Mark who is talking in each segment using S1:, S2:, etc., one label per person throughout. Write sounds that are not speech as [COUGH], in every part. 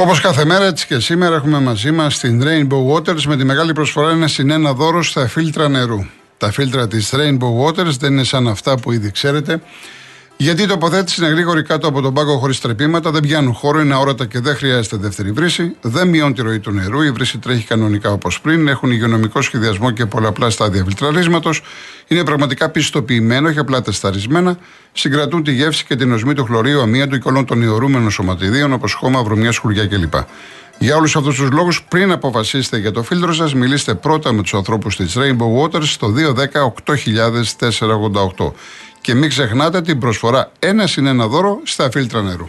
S1: Όπως κάθε μέρα, έτσι και σήμερα έχουμε μαζί μας την Rainbow Waters με τη μεγάλη προσφορά ένα συνένα δώρο στα φίλτρα νερού. Τα φίλτρα της Rainbow Waters δεν είναι σαν αυτά που ήδη ξέρετε. Γιατί η τοποθέτηση είναι γρήγορη κάτω από τον πάγκο χωρίς τρεπήματα, δεν πιάνουν χώρο, είναι αόρατα και δεν χρειάζεται δεύτερη βρύση, δεν μειώνει τη ροή του νερού, η βρύση τρέχει κανονικά όπως πριν, έχουν υγειονομικό σχεδιασμό και πολλαπλά στάδια φιλτραρίσματο, είναι πραγματικά πιστοποιημένο, όχι απλά τεσταρισμένα, συγκρατούν τη γεύση και την οσμή του χλωρίου, αμύαντου και όλων των ιωρούμενων σωματιδίων όπως χώμα, βρωμιά, σκουριά κλπ. Για όλους αυτούς τους λόγους, πριν αποφασίσετε για το φίλτρο σας, μιλήστε πρώτα με τους ανθρώπους της Rainbow Waters στο 210 Και μην ξεχνάτε την προσφορά ένα συν ένα δώρο στα φίλτρα νερού.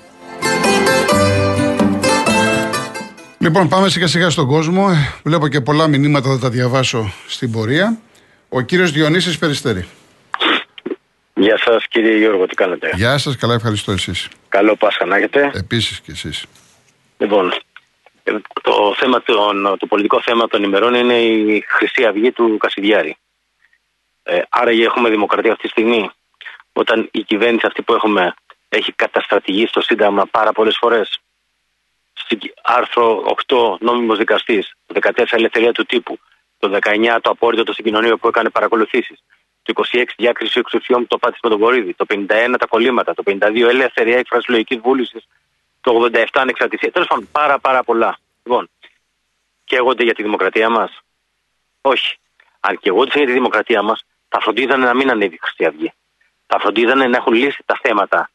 S1: Λοιπόν, πάμε σιγά σιγά στον κόσμο. Ε, βλέπω και πολλά μηνύματα, θα τα διαβάσω στην πορεία. Ο κύριος Διονύσης Περιστέρη.
S2: Γεια σας κύριε Γιώργο, τι κάνετε;
S1: Γεια σας, καλά ευχαριστώ εσείς.
S2: Καλό Πάσχα να έχετε.
S1: Επίσης και εσείς.
S2: Λοιπόν, ε, το, θέμα, το, το πολιτικό θέμα των ημερών είναι η Χρυσή Αυγή του Κασιδιάρη. Ε, άραγε έχουμε δημοκρατία αυτή τη στιγμή. Όταν η κυβέρνηση αυτή που έχουμε έχει καταστρατηγήσει στο Σύνταγμα πάρα πολλές φορές. Άρθρο 8 νόμιμος δικαστής, το 14 ελευθερία του τύπου, το 19 το απόρριτο το συγκοινωνίο που έκανε παρακολουθήσεις, το 26 διάκριση εξουσιών το πάτησε με τον Βορύδη, το 51 τα κολλήματα, το 52 ελεύθερη έκφραση λογικής βούλησης, το 87 ανεξαρτησία. Τέλος πάντων, πάρα, πάρα πολλά. Λοιπόν, καίγονται για τη δημοκρατία μας; Όχι. Αν καίγονται για τη δημοκρατία μας, θα φροντίζανε να μην ανέβει η Χρυσή Αυγή. Θα φροντίζανε να έχουν λύσει τα θέματα,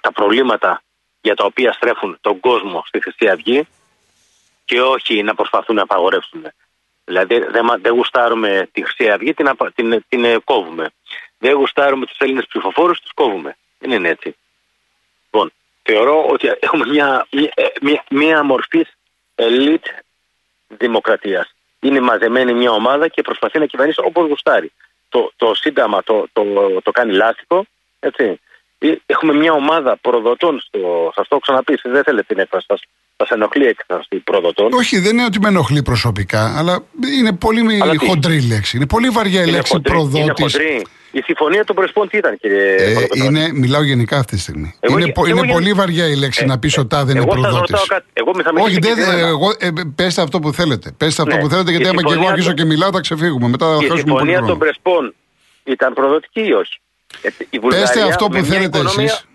S2: τα προβλήματα για τα οποία στρέφουν τον κόσμο στη Χρυσή Αυγή και όχι να προσπαθούν να απαγορεύσουν Δηλαδή δεν, δεν γουστάρουμε τη Χρυσή Αυγή, την, την, την, ε, κόβουμε. Δεν γουστάρουμε τους Έλληνες ψηφοφόρους, τους κόβουμε. Δεν είναι έτσι. Λοιπόν, θεωρώ ότι [LAUGHS] έχουμε μια, μια, μια, μια μορφή ελίτ δημοκρατίας. Είναι μαζεμένη μια ομάδα και προσπαθεί να κυβερνήσει όπως γουστάρει. Το, το Σύνταγμα το, το, το, κάνει λάστιχο. Έτσι. Ε, έχουμε μια ομάδα προδοτών στο. Σα το έχω ξαναπεί, δεν θέλετε την έκφραση σα σα ενοχλεί η έκφραση προδοτών.
S1: Όχι, δεν είναι ότι με ενοχλεί προσωπικά, αλλά είναι πολύ αλλά χοντρή λέξη. Είναι πολύ βαριά η λέξη προδότης.
S2: Η συμφωνία των Πρεσπών τι ήταν, κύριε
S1: ε, είναι, Μιλάω γενικά αυτή τη στιγμή. Εγώ, είναι εγώ, είναι εγώ, πολύ βαριά η λέξη ε, να πεις ότι τάδε είναι προδότης. Όχι, δεν, εγώ, ε, πέστε αυτό που θέλετε. Πέστε αυτό ναι. που θέλετε, γιατί άμα και εγώ αρχίσω και μιλάω, θα ξεφύγουμε. Μετά θα
S2: η συμφωνία των Πρεσπών ήταν προδοτική ή όχι;
S1: Η Πέστε αυτό που θέλετε εσείς.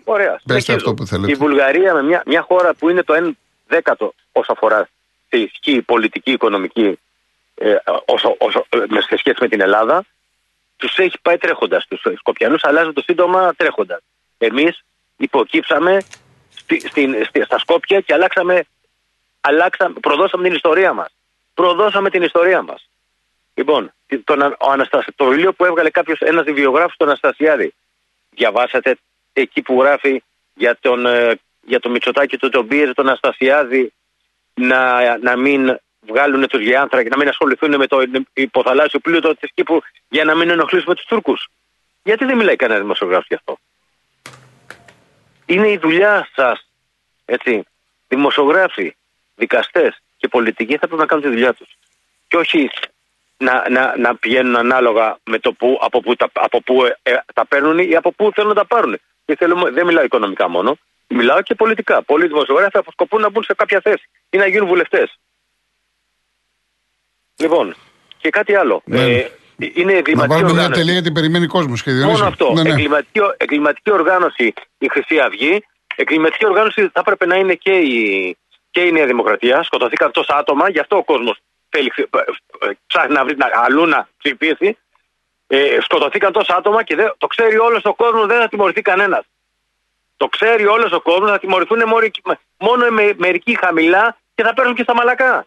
S1: Πέστε αυτό που θέλετε.
S2: Η Βουλγαρία με μια, μια χώρα που είναι το 1 δέκατο όσο αφορά τη ισχύ πολιτική, οικονομική ε, όσο, όσο, ε, σε σχέση με την Ελλάδα, τους έχει πάει τρέχοντας. Τους Σκοπιανούς αλλάζουν το σύντομα τρέχοντας. Εμείς υποκύψαμε στη, στη, στα Σκόπια και αλλάξαμε, αλλάξαμε, προδώσαμε την ιστορία μας. Προδώσαμε την ιστορία μας. Λοιπόν, τον, ο Αναστασ... το βιβλίο που έβγαλε κάποιος, ένας βιογράφο του Αναστασιάδη. Διαβάσατε εκεί που γράφει για τον ε, για το Μητσοτάκι το τον πίεζε τον Αστασιάδη να, να μην βγάλουν τους Γιάνθρα και να μην ασχοληθούν με το υποθαλάσσιο πλούτο της Κύπρου για να μην ενοχλήσουμε τους Τούρκους. Γιατί δεν μιλάει κανένα δημοσιογράφος γι' αυτό; Είναι η δουλειά σας. Έτσι. Δημοσιογράφοι, δικαστές και πολιτικοί θα πρέπει να κάνουν τη δουλειά τους. Και όχι να, να, να πηγαίνουν ανάλογα με το που, από πού τα, από που, ε, τα παίρνουν ή από πού θέλουν να τα πάρουν. Και θέλουμε, δεν μιλάω οικονομικά μόνο. Μιλάω και πολιτικά. Πολλοί δημοσιογράφοι αποσκοπούν να μπουν σε κάποια θέση ή να γίνουν βουλευτές. Λοιπόν, και κάτι άλλο. Ναι. Ε, είναι εγκληματική
S1: να βάλουμε μια τελεία γιατί περιμένει κόσμος σχεδόν.
S2: Μόνο αυτό. Ναι, ναι. Εγκληματική, εγκληματική οργάνωση η Χρυσή Αυγή. Εγκληματική οργάνωση θα έπρεπε να είναι και η, και η Νέα Δημοκρατία. Σκοτωθήκαν τόσα άτομα, γι' αυτό ο κόσμος θέλει, ε, ε, ψάχνει να βρει αλλού να ψηφίσει. Ε, σκοτωθήκαν τόσα άτομα και δεν, το ξέρει όλος ο κόσμος, δεν θα τιμωρηθεί κανένας. Το ξέρει όλος ο κόσμος, θα τιμωρηθούν μόνο με, μερικοί χαμηλά και θα παίρνουν και στα μαλακά.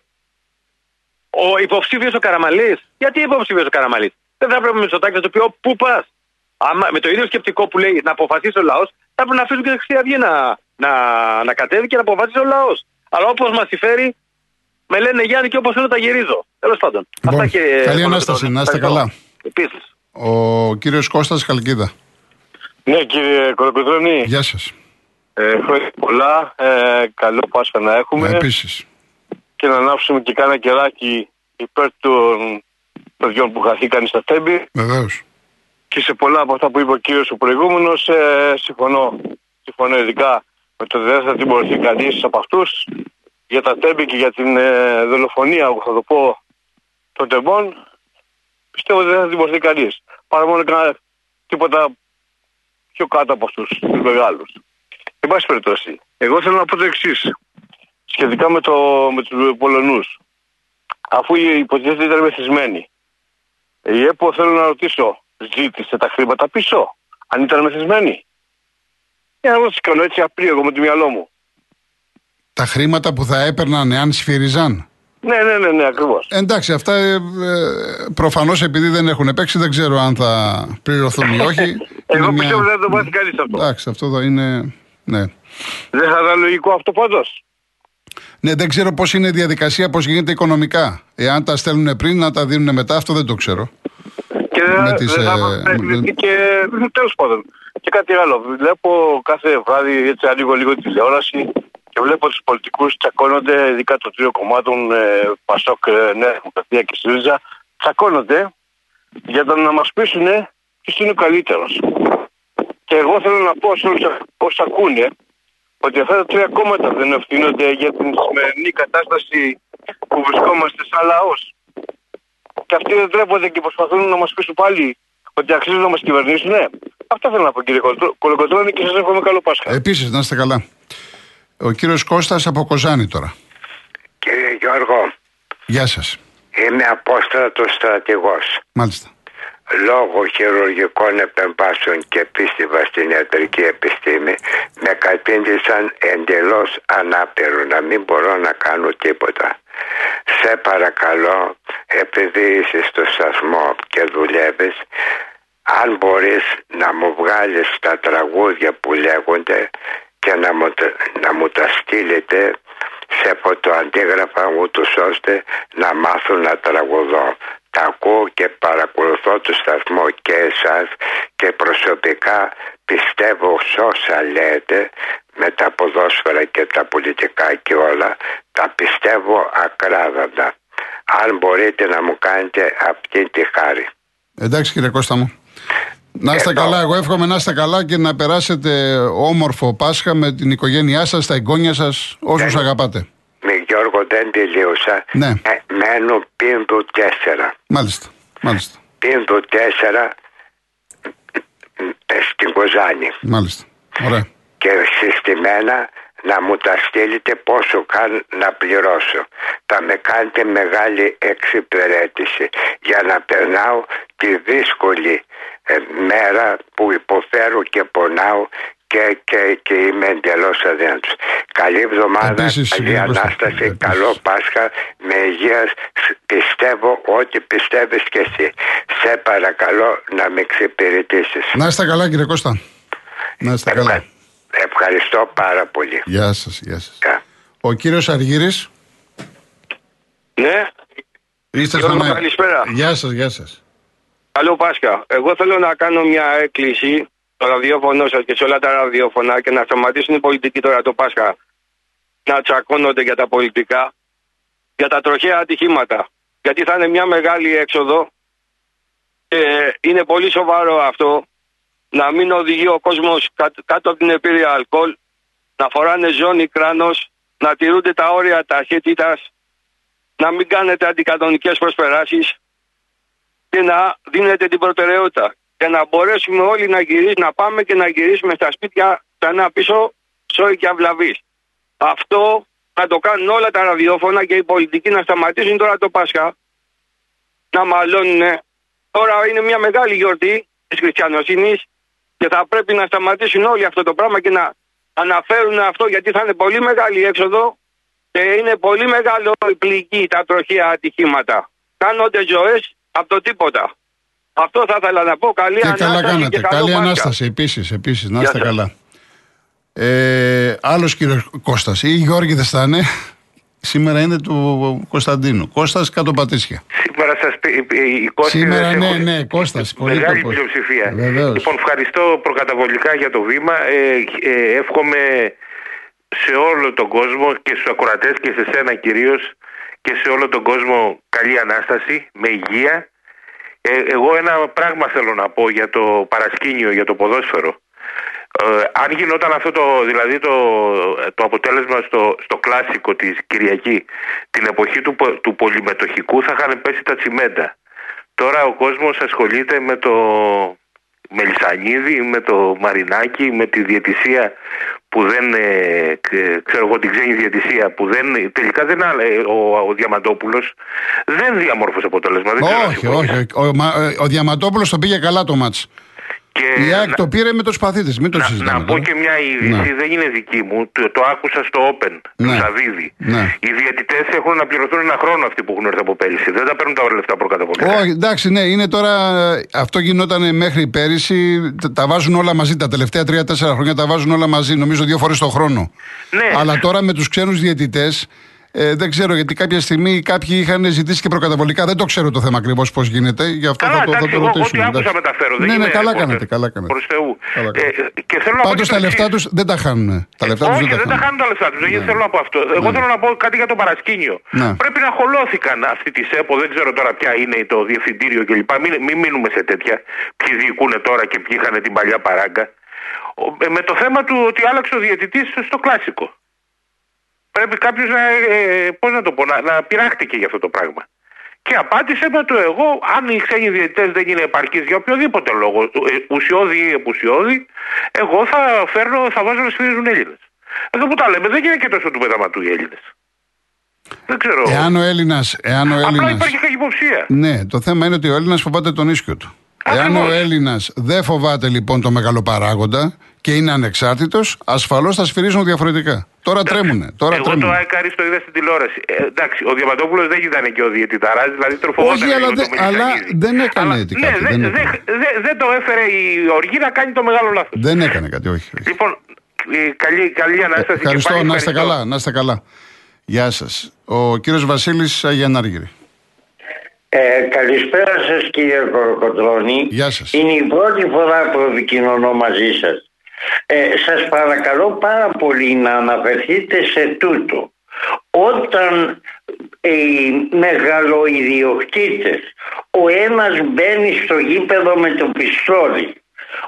S2: Ο υποψήφιος ο Καραμαλής, γιατί υποψήφιος ο Καραμαλής; Δεν θα πρέπει με Μητσοτάκη να του πει: Πού πας; άμα, με το ίδιο σκεπτικό που λέει να αποφασίσει ο λαός, θα πρέπει να αφήσουν και η Χρυσή Αυγή να, να, να κατέβει και να αποφασίσει ο λαός. Αλλά όπως μας συμφέρει, με λένε Γιάννη και όπως είναι τα γυρίζω. Τέλος πάντων.
S1: Λοιπόν, Αυτά και καλή ανάσταση, να είστε καλά.
S2: Επίσης.
S1: Ο κύριος Κώστας Καλκίδα.
S3: Ναι, κύριε Κολοκοτρώνη.
S1: Γεια σας.
S3: Ε, χρόνια πολλά. Ε, καλό Πάσχα να έχουμε.
S1: Ε, Επίσης.
S3: Και να ανάψουμε και κάνα κεράκι υπέρ των παιδιών που χαθήκαν στα τέμπη.
S1: Βεβαίως.
S3: Και σε πολλά από αυτά που είπε ο κύριος ο προηγούμενος, ε, συμφωνώ. Συμφωνώ ειδικά με το ότι δεν θα τιμωρηθεί κανείς από αυτούς για τα τέμπη και για την ε, δολοφονία, που θα το πω, των τεμπών. Πιστεύω ότι δεν θα τιμωρηθεί κανείς. Παρά μόνο κανένα τίποτα πιο κάτω από αυτούς τους μεγάλους. Εν πάση περιπτώσει, εγώ θέλω να πω το εξής. Σχετικά με, το, με τους Πολωνούς. Αφού υποτίθεται ήταν μεθυσμένοι, η ΕΠΟ θέλω να ρωτήσω, ζήτησε τα χρήματα πίσω, αν ήταν μεθυσμένοι. Για να δω τι κάνω έτσι απλή εγώ με το μυαλό μου.
S1: Τα χρήματα που θα έπαιρναν εάν σφυριζάν.
S3: Ναι, ναι, ναι, ναι ακριβώς.
S1: Εντάξει, αυτά ε, ε, προφανώς επειδή δεν έχουν παίξει, δεν ξέρω αν θα πληρωθούν ή όχι. [LAUGHS]
S3: εγώ μια... πιστεύω ότι δεν το μάθει κανείς αυτό.
S1: Εντάξει, αυτό εδώ είναι. Ναι.
S3: Δεν θα ήταν λογικό αυτό πάντως.
S1: Ναι, δεν ξέρω πώς είναι η διαδικασία, πώς γίνεται οικονομικά. Εάν τα στέλνουν πριν, να τα δίνουν μετά, αυτό δεν το ξέρω.
S3: Και δεν τις, θα ε, και τέλος πάντων. Και κάτι άλλο. Βλέπω κάθε βράδυ έτσι ανοίγω λίγο τηλεόραση και βλέπω τους πολιτικούς τσακώνονται, ειδικά των τρίο κομμάτων ε, Πασόκ, ε, Νέα Δημοκρατία και ΣΥΡΙΖΑ, τσακώνονται για να μας πείσουν ποιος είναι ο καλύτερος. Και εγώ θέλω να πω σε όλους όσου ακούνε ότι αυτά τα τρία κόμματα δεν ευθύνονται για την σημερινή κατάσταση που βρισκόμαστε σαν λαός. Και αυτοί δεν τρέπονται και προσπαθούν να μας πείσουν πάλι ότι αξίζουν να μας κυβερνήσουν. Ναι. Αυτά θέλω να πω κύριε Κολοκοτρώνη και σας εύχομαι καλό Πάσχα.
S1: Επίσης, να είστε καλά. Ο κύριος Κώστας από Κοζάνη τώρα.
S4: Κύριε Γιώργο.
S1: Γεια σας.
S4: Είμαι απόστρατος στρατηγός.
S1: Μάλιστα.
S4: Λόγω χειρουργικών επεμβάσεων και πίστευα στην ιατρική επιστήμη με κατήντησαν εντελώς ανάπηρο να μην μπορώ να κάνω τίποτα. Σε παρακαλώ επειδή είσαι στο σταθμό και δουλεύεις αν μπορείς να μου βγάλεις τα τραγούδια που λέγονται και να μου, να μου τα στείλετε σε φωτοαντίγραφα ούτως ώστε να μάθω να τραγουδώ. Τα ακούω και παρακολουθώ το σταθμό και εσάς και προσωπικά πιστεύω σε όσα λέτε με τα ποδόσφαιρα και τα πολιτικά και όλα τα πιστεύω ακράδαντα. Αν μπορείτε να μου κάνετε αυτή τη χάρη.
S1: Εντάξει κύριε Κώστα μου. Να είστε καλά, εγώ εύχομαι να είστε καλά και να περάσετε όμορφο Πάσχα με την οικογένειά σας, τα εγγόνια σας, όσους
S4: δεν,
S1: αγαπάτε.
S4: Με Γιώργο δεν τελείωσα.
S1: Ναι.
S4: Ε, μένω πίντου 4.
S1: Μάλιστα, μάλιστα.
S4: Πίντου 4 στην Κοζάνη.
S1: Μάλιστα, ωραία.
S4: Και συστημένα να μου τα στείλετε πόσο καν να πληρώσω. Θα με κάνετε μεγάλη εξυπηρέτηση για να περνάω τη δύσκολη ε, μέρα που υποφέρω και πονάω και, και, και είμαι εντελώς αδύνατος. Καλή εβδομάδα,
S1: Επίσης,
S4: καλή ανάσταση, καλό Πάσχα, με υγείας. Πιστεύω ότι πιστεύεις και εσύ. Σε παρακαλώ να με εξυπηρετήσεις.
S1: Να είστε καλά, κύριε Κώστα. Να είστε καλά.
S4: Ευχαριστώ πάρα πολύ.
S1: Γεια σας, γεια σας. Ο κύριος Αργύρης.
S3: Ναι.
S1: Είστε
S3: στον
S1: αέρα.
S3: Καλησπέρα.
S1: Γεια σας, γεια σας.
S3: Καλό Πάσχα. Εγώ θέλω να κάνω μια έκκληση στο ραδιόφωνο σας και σε όλα τα ραδιόφωνα και να σταματήσουν οι πολιτικοί τώρα το Πάσχα να τσακώνονται για τα πολιτικά, για τα τροχαία ατυχήματα. Γιατί θα είναι μια μεγάλη έξοδο και είναι πολύ σοβαρό αυτό να μην οδηγεί ο κόσμος κάτω από την επίρρεια αλκοόλ, να φοράνε ζώνη κράνος, να τηρούνται τα όρια ταχύτητας, να μην κάνετε αντικανονικέ προσπεράσεις και να δίνετε την προτεραιότητα. Και να μπορέσουμε όλοι να γυρίσουμε, να πάμε και να γυρίσουμε στα σπίτια ξανά πίσω σόι και αυλαβής. Αυτό να το κάνουν όλα τα ραδιόφωνα και οι πολιτικοί να σταματήσουν τώρα το Πάσχα. Να μαλώνουν. Τώρα είναι μια μεγάλη γιορτή της χριστιανοσύνης και θα πρέπει να σταματήσουν όλοι αυτό το πράγμα και να αναφέρουν αυτό γιατί θα είναι πολύ μεγάλη έξοδο και είναι πολύ μεγάλο η πληγή τα τροχαία ατυχήματα. Κάνονται ζωές από το τίποτα. Αυτό θα ήθελα να πω. Καλή
S1: Και
S3: ανάσταση.
S1: καλά κάνετε.
S3: και καλό
S1: Καλή
S3: Πάσχα.
S1: ανάσταση επίσης. Επίσης, να
S3: Γεια
S1: είστε
S3: σας.
S1: καλά. Ε, Άλλος κύριος Κώστας. Ή Γιώργη δεν θα είναι. Σήμερα είναι του Κωνσταντίνου. Κώστας κάτω πατήσια.
S5: Σήμερα σας πει η Κώστη
S1: Σήμερα,
S5: δεν
S1: ναι,
S5: έχω-
S1: ναι, Κώστας, πολύ
S5: Μεγάλη
S1: το Κώστα.
S5: πλειοψηφία.
S1: Βεβαίως.
S5: Λοιπόν, ευχαριστώ προκαταβολικά για το βήμα. Ε, ε, εύχομαι σε όλο τον κόσμο και στους ακροατές και σε σένα κυρίως και σε όλο τον κόσμο καλή Ανάσταση, με υγεία. Ε, εγώ ένα πράγμα θέλω να πω για το παρασκήνιο, για το ποδόσφαιρο. Ε, αν γινόταν αυτό το, δηλαδή το, το αποτέλεσμα στο, στο κλάσικο της Κυριακή την εποχή του, πο- του πολυμετοχικού θα είχαν πέσει τα τσιμέντα. Τώρα ο κόσμος ασχολείται με το Μελισανίδη, με το Μαρινάκι, με τη διαιτησία που δεν, ε, κ- ξέρω εγώ την ξένη διαιτησία που δεν, τελικά δεν, α- ε, ο, ο Διαμαντόπουλος δεν διαμόρφωσε αποτέλεσμα. Δεν ξέρω αν
S1: όχι,
S5: συμφωνείς.
S1: όχι. Ο, Μα- ε, ο Διαματόπουλος το πήγε καλά το μάτς.
S5: Και
S1: Η ΑΕΚ
S5: να-
S1: το πήρε με το σπαθί της, μην το
S5: να,
S1: συζητάμε.
S5: να πω
S1: τώρα.
S5: και μια είδηση, δεν είναι δική μου, το, το άκουσα στο Open,
S1: Ναι.
S5: του Σαββίδη.
S1: Ναι.
S5: Οι διαιτητές έχουν να πληρωθούν ένα χρόνο αυτοί που έχουν έρθει από πέρυσι. Δεν τα παίρνουν τα λεφτά προκαταβολικά.
S1: Όχι, εντάξει, ναι, είναι τώρα. Αυτό γινόταν μέχρι πέρυσι. Τα- Τα βάζουν όλα μαζί. Τα τελευταία τρία-τέσσερα χρόνια τα βάζουν όλα μαζί. Νομίζω δύο φορές το χρόνο.
S5: Ναι.
S1: Αλλά τώρα με τους ξένους διαιτητές. Ε, δεν ξέρω γιατί κάποια στιγμή κάποιοι είχαν ζητήσει και προκαταβολικά. Δεν το ξέρω το θέμα ακριβώς πώς γίνεται. Γι' αυτό
S5: Καλά,
S1: θα το, θα
S5: εντάξει,
S1: το
S5: εγώ, εγώ
S1: ρωτήσουμε.
S5: ό,τι άκουσα
S1: εντάξει.
S5: μεταφέρω. Δεν
S1: ναι, ναι,
S5: είμαι
S1: καλά
S5: reporter.
S1: κάνετε. Καλά κάνετε.
S5: Προς Θεού.
S1: Καλά
S5: Ε,
S1: κάνετε.
S5: και θέλω να πω
S1: Πάντως
S5: και
S1: τα
S5: το
S1: λεφτά
S5: εξής.
S1: τους δεν τα χάνουν. Τα λεφτά τους
S5: Όχι,
S1: δεν τα
S5: δεν τα
S1: χάνουν.
S5: χάνουν τα λεφτά τους. Δεν θέλω να πω αυτό. Εγώ θέλω να πω κάτι για το παρασκήνιο.
S1: Ναι.
S5: Πρέπει να χολώθηκαν αυτοί της ΕΠΟ, δεν ξέρω τώρα ποια είναι το διευθυντήριο κλπ. Μην, μην μείνουμε σε τέτοια. Ποιοι διοικούν τώρα και ποιοι είχαν την παλιά παράγκα. Ο- ε, Με το θέμα του ότι άλλαξε ο διαιτητής στο κλασικό. Πρέπει κάποιος να, ε, πώς να το πω, να, να πειράχτηκε για αυτό το πράγμα. Και απάντησε με το εγώ, αν οι ξένοι διαιτητές δεν είναι επαρκείς για οποιοδήποτε λόγο, ε, ουσιώδη ή επουσιώδη, εγώ θα φέρνω, θα βάζω να σφυρίζουν Έλληνες. Εδώ που τα λέμε, δεν είναι και τόσο του πεταματού οι Έλληνες. Δεν ξέρω.
S1: Εάν ο Έλληνα. Εάν ο
S5: Απλά
S1: Έλληνας...
S5: υπάρχει καχυποψία.
S1: Ναι, το θέμα είναι ότι ο Έλληνας φοβάται τον ίσιο του. Εάν
S5: Ακριβώς.
S1: ο Έλληνας δεν φοβάται λοιπόν τον μεγαλοπαράγοντα και είναι ανεξάρτητος, ασφαλώς θα σφυρίζουν διαφορετικά. Τώρα τρέμουνε. Τώρα
S5: Εγώ το
S1: τρέμουνε.
S5: Άικαρι το είδα στην τηλεόραση. Ε, εντάξει, ο Διαμαντόπουλος δεν ήταν και ο διαιτηταρά, δηλαδή τροφοδόταν
S1: Όχι, αλλά
S5: λίγο
S1: δεν-
S5: το
S1: αλλά
S5: Μελισσανίδη.
S1: δεν έκανε
S5: Αλλά,
S1: τι
S5: ναι,
S1: κάτι,
S5: δεν-
S1: δεν
S5: δεν-
S1: έκανε.
S5: δεν- δεν το έφερε η οργή να κάνει το μεγάλο λάθος.
S1: Δεν έκανε κάτι, όχι. όχι.
S5: Λοιπόν, ε, καλή, καλή ανάσταση
S1: Ευχαριστώ,
S5: και πάλι
S1: να είστε
S5: ευχαριστώ.
S1: καλά. Να είστε καλά. Γεια σας. Ο κύριος Βασίλης Αγιανάργυρη.
S6: Ε, καλησπέρα σας κύριε Κοροκοτρώνη.
S1: Γεια σας.
S6: Είναι η πρώτη φορά που επικοινωνώ μαζί σας. Ε, σας παρακαλώ πάρα πολύ να αναφερθείτε σε τούτο. Όταν οι μεγαλοειδιοκτήτες, ο ένας μπαίνει στο γήπεδο με το πιστόλι,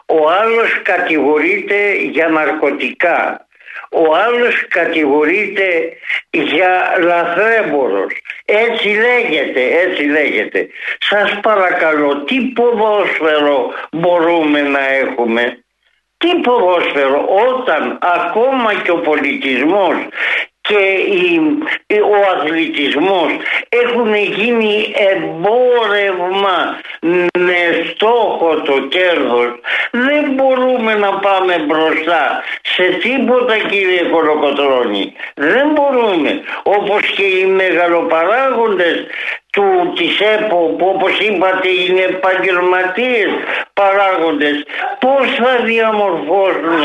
S6: ο άλλος κατηγορείται για ναρκωτικά, ο άλλος κατηγορείται για λαθρέμπορος. Έτσι λέγεται, έτσι λέγεται. Σας παρακαλώ, τι ποδόσφαιρο μπορούμε να έχουμε; Τι ποδόσφαιρο όταν ακόμα και ο πολιτισμός και η- ο αθλητισμός έχουν γίνει εμπόρευμα με στόχο το κέρδος δεν μπορούμε να πάμε μπροστά σε τίποτα κύριε Κολοκοτρώνη. Δεν μπορούμε. Όπως και οι μεγαλοπαράγοντες του, της ΕΠΟ που όπως είπατε είναι επαγγελματίες παράγοντες πώς θα διαμορφώσουν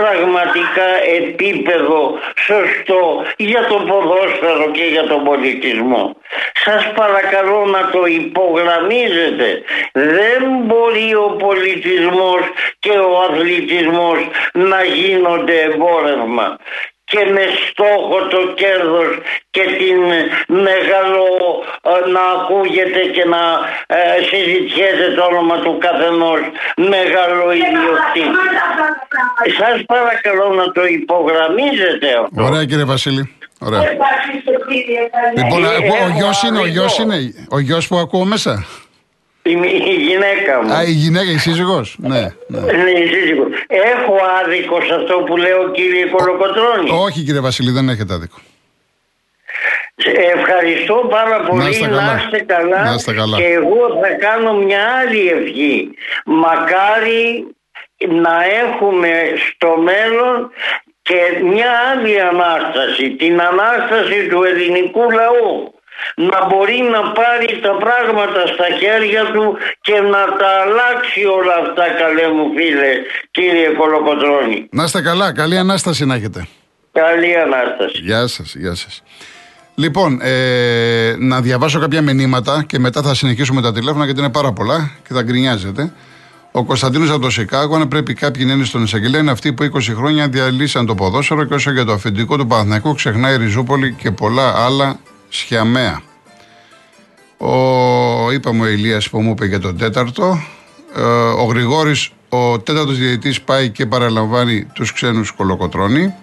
S6: πραγματικά επίπεδο σωστό για το ποδόσφαιρο και για τον πολιτισμό. Σας παρακαλώ να το υπογραμμίζετε. Δεν μπορεί ο πολιτισμός και ο αθλητισμός να γίνονται εμπόρευμα και με στόχο το κέρδος και την μεγάλο ε, να ακούγεται και να ε, συζητιέται το όνομα του καθενός μεγάλο ιδιοκτήτη. Σας παρακαλώ να το υπογραμμίζετε αυτό.
S1: Ωραία κύριε Βασίλη. Ωραία. Λοιπόν,
S6: Ε,
S1: ο, ο
S6: έχω
S1: γιος είναι, ο
S6: άδικο.
S1: γιος είναι, ο γιος που ακούω μέσα.
S6: Είμαι η γυναίκα μου.
S1: Α, η γυναίκα, η σύζυγος. Ναι, ναι.
S6: Ναι, η σύζυγος. Έχω άδικο σε αυτό που λέω κύριε Κολοκοτρώνη.
S1: Όχι κύριε Βασίλη, δεν έχετε άδικο.
S6: Σε Ευχαριστώ πάρα πολύ.
S1: Να είστε καλά.
S6: Να είστε καλά.
S1: Να είστε καλά.
S6: Και εγώ θα κάνω μια άλλη ευχή. Μακάρι να έχουμε στο μέλλον και μια άλλη Ανάσταση. Την Ανάσταση του ελληνικού λαού. Να μπορεί να πάρει τα πράγματα στα χέρια του και να τα αλλάξει όλα αυτά καλέ μου φίλε κύριε Κολοκοτρώνη.
S1: Να είστε καλά, καλή Ανάσταση να έχετε.
S6: Καλή Ανάσταση.
S1: Γεια σας, γεια σας. Λοιπόν, ε, να διαβάσω κάποια μηνύματα και μετά θα συνεχίσουμε τα τηλέφωνα γιατί είναι πάρα πολλά και θα γκρινιάζετε. Ο Κωνσταντίνος από το Σικάγο, αν πρέπει κάποιοι να είναι στον εισαγγελέα, είναι αυτοί που 20 χρόνια διαλύσαν το ποδόσφαιρο και όσο για το αφεντικό του Παναθηναϊκού ξεχνάει Ριζούπολη και πολλά άλλα σχιαμαία. Ο, είπαμε ο Ηλίας που μου είπε για τον τέταρτο. Ε, ο Γρηγόρης, ο τέταρτος διαιτητής πάει και παραλαμβάνει τους ξένους κολοκοτρώνει.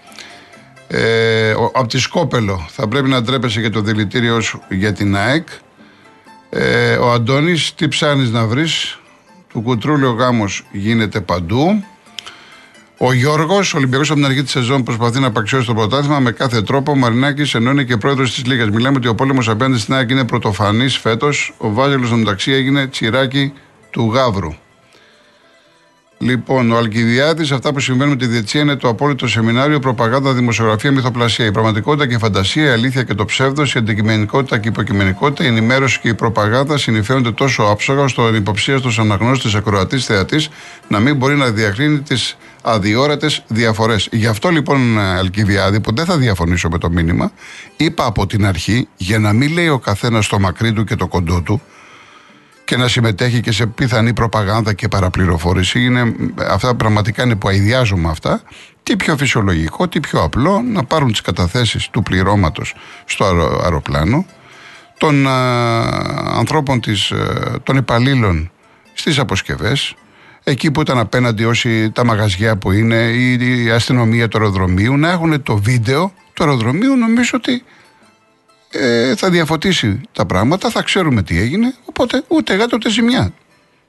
S1: Ε, ο, από τη Σκόπελο θα πρέπει να ντρέπεσαι για το δηλητήριο σου για την ΑΕΚ. Ε, ο Αντώνης, τι ψάνεις να βρεις. Του κουτρούλιο γάμος γίνεται παντού. Ο Γιώργος, Ολυμπιακός από την αρχή της σεζόν, προσπαθεί να απαξιώσει το πρωτάθλημα με κάθε τρόπο. Ο Μαρινάκης ενώ είναι και πρόεδρος της Λίγας. Μιλάμε ότι ο πόλεμος απέναντι στην ΑΕΚ είναι πρωτοφανής φέτος. Ο Βάζελος μεταξύ έγινε τσιράκι του Γαύρου. Λοιπόν, ο Αλκιδιάδη, αυτά που συμβαίνουν με τη διετσία είναι το απόλυτο σεμινάριο προπαγάνδα, δημοσιογραφία, μυθοπλασία. Η πραγματικότητα και η φαντασία, η αλήθεια και το ψεύδος, η αντικειμενικότητα και η υποκειμενικότητα, η ενημέρωση και η προπαγάνδα συνηφαίνονται τόσο άψογα στο ανυποψίαστο αναγνώστης ακροατής θεατής να μην μπορεί να διακρίνει τις αδιόρετε διαφορές. Γι' αυτό λοιπόν, Αλκιδιάδη, που δεν θα διαφωνήσω με το μήνυμα, είπα από την αρχή για να μην λέει ο καθένας το μακρύ του και το κοντό του, και να συμμετέχει και σε πιθανή προπαγάνδα και παραπληροφόρηση. Είναι, αυτά πραγματικά είναι που αειδιάζουμε αυτά. Τι πιο φυσιολογικό, τι πιο απλό, να πάρουν τις καταθέσεις του πληρώματος στο αεροπλάνο, των ανθρώπων της, των υπαλλήλων στις αποσκευές, εκεί που ήταν απέναντι όσοι τα μαγαζιά που είναι, η, η αστυνομία του αεροδρομίου, να έχουν το βίντεο του αεροδρομίου, νομίζω ότι ε, θα διαφωτίσει τα πράγματα, θα ξέρουμε τι έγινε, οπότε ούτε γάτο ούτε ζημιά.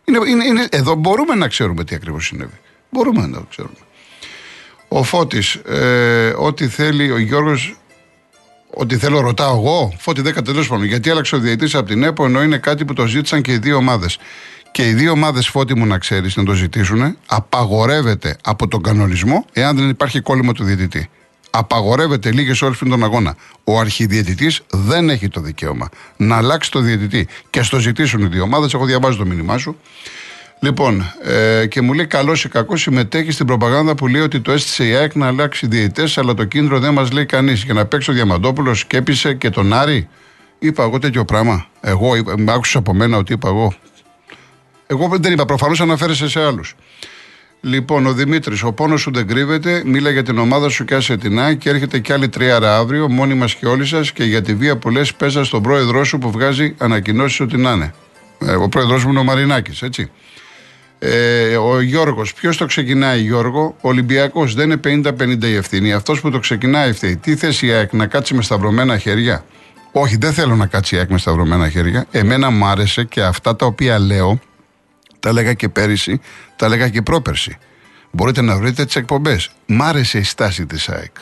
S1: Είναι, είναι, είναι, εδώ μπορούμε να ξέρουμε τι ακριβώς συνέβη. Μπορούμε να το ξέρουμε. Ο Φώτης, ε, ό,τι θέλει ο Γιώργος, ό,τι θέλω ρωτάω εγώ, Φώτη 10 τέλος πάντων, γιατί άλλαξε ο διαιτής από την ΕΠΟ ενώ είναι κάτι που το ζήτησαν και οι δύο ομάδες. Και οι δύο ομάδες Φώτη μου να ξέρεις να το ζητήσουν, απαγορεύεται από τον κανονισμό εάν δεν υπάρχει κόλλημα του διαιτητή απαγορεύεται λίγες ώρες πριν τον αγώνα. Ο αρχιδιαιτητής δεν έχει το δικαίωμα να αλλάξει το διαιτητή. Και στο ζητήσουν οι δύο ομάδες. Έχω διαβάσει το μήνυμά σου. Λοιπόν, ε, και μου λέει καλός ή κακός συμμετέχει στην προπαγάνδα που λέει ότι το έστησε η ΑΕΚ να αλλάξει διαιτητές, αλλά το κίνδυνο δεν μας λέει κανείς. Για να παίξει ο Διαμαντόπουλος, σκέπισε και τον Άρη. Είπα εγώ τέτοιο πράγμα. Εγώ, με άκουσα από μένα ότι είπα εγώ. Εγώ δεν είπα, προφανώς αναφέρεσαι σε άλλους. Λοιπόν, ο Δημήτρης, ο πόνος σου δεν κρύβεται. Μίλα για την ομάδα σου και άσε την και έρχεται κι άλλη τριάρα αύριο, μόνοι μας και όλοι σας. Και για τη βία που λες, παίζα στον πρόεδρό σου που βγάζει ανακοινώσεις ότι να είναι. Ε, ο πρόεδρός μου είναι ο Μαρινάκης, έτσι. Ε, ο Γιώργος, ποιος το ξεκινάει, Γιώργο; Ο Ολυμπιακός δεν είναι 50-50 η ευθύνη. Αυτός που το ξεκινάει φταίει. Τι θέση η ΑΕΚ να κάτσει με σταυρωμένα χέρια; Όχι, δεν θέλω να κάτσει η ΑΕΚ με σταυρωμένα χέρια. Εμένα μου άρεσε και αυτά τα οποία λέω τα έλεγα και πέρυσι, τα έλεγα και πρόπερσι. Μπορείτε να βρείτε τις εκπομπές. Μ' άρεσε η στάση της ΑΕΚ.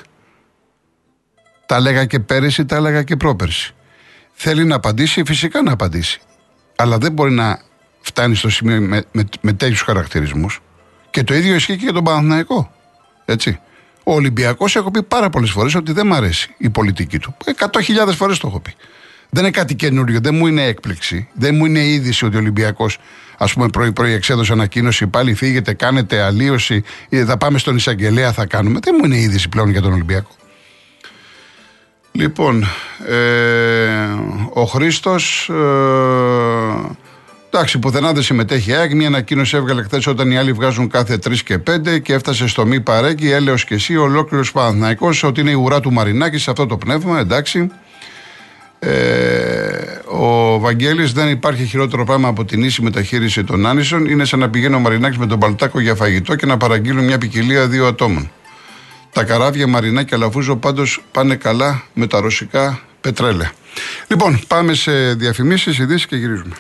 S1: Τα έλεγα και πέρυσι, τα έλεγα και πρόπερσι. Θέλει να απαντήσει, φυσικά να απαντήσει. Αλλά δεν μπορεί να φτάνει στο σημείο με, με, με τέτοιους χαρακτηρισμούς. Και το ίδιο ισχύει και για τον Παναθηναϊκό. Έτσι. Ο Ολυμπιακός έχω πει πάρα πολλές φορές ότι δεν μ' αρέσει η πολιτική του. Εκατό φορές το έχω πει. Δεν είναι κάτι καινούριο, δεν μου είναι έκπληξη. Δεν μου είναι είδηση ότι ο Ολυμπιακός, ας πούμε, πρωί-πρωί εξέδωσε ανακοίνωση, πάλι φύγετε, κάνετε αλλίωση, θα πάμε στον εισαγγελέα, θα κάνουμε. Δεν μου είναι είδηση πλέον για τον Ολυμπιακό. Λοιπόν, ε, ο Χρήστος. Ε, εντάξει, πουθενά δεν συμμετέχει ΑΕΚ. Μια ανακοίνωση έβγαλε χθες όταν οι άλλοι βγάζουν κάθε τρεις και πέντε και έφτασε στο μη παρέκει. Έλεος και εσύ, ολόκληρος Παναθναϊκό, ότι είναι η ουρά του Μαρινάκη σε αυτό το πνεύμα, εντάξει. Ε, ο Βαγγέλης δεν υπάρχει χειρότερο πράγμα από την ίση μεταχείριση των άνισων. Είναι σαν να πηγαίνει ο Μαρινάκη με τον Παλτάκο για φαγητό και να παραγγείλουν μια ποικιλία δύο ατόμων. Τα καράβια Μαρινάκη Αλαφούζο πάντως πάνε καλά με τα ρωσικά πετρέλαια. Λοιπόν, πάμε σε διαφημίσεις, ειδήσεις και γυρίζουμε.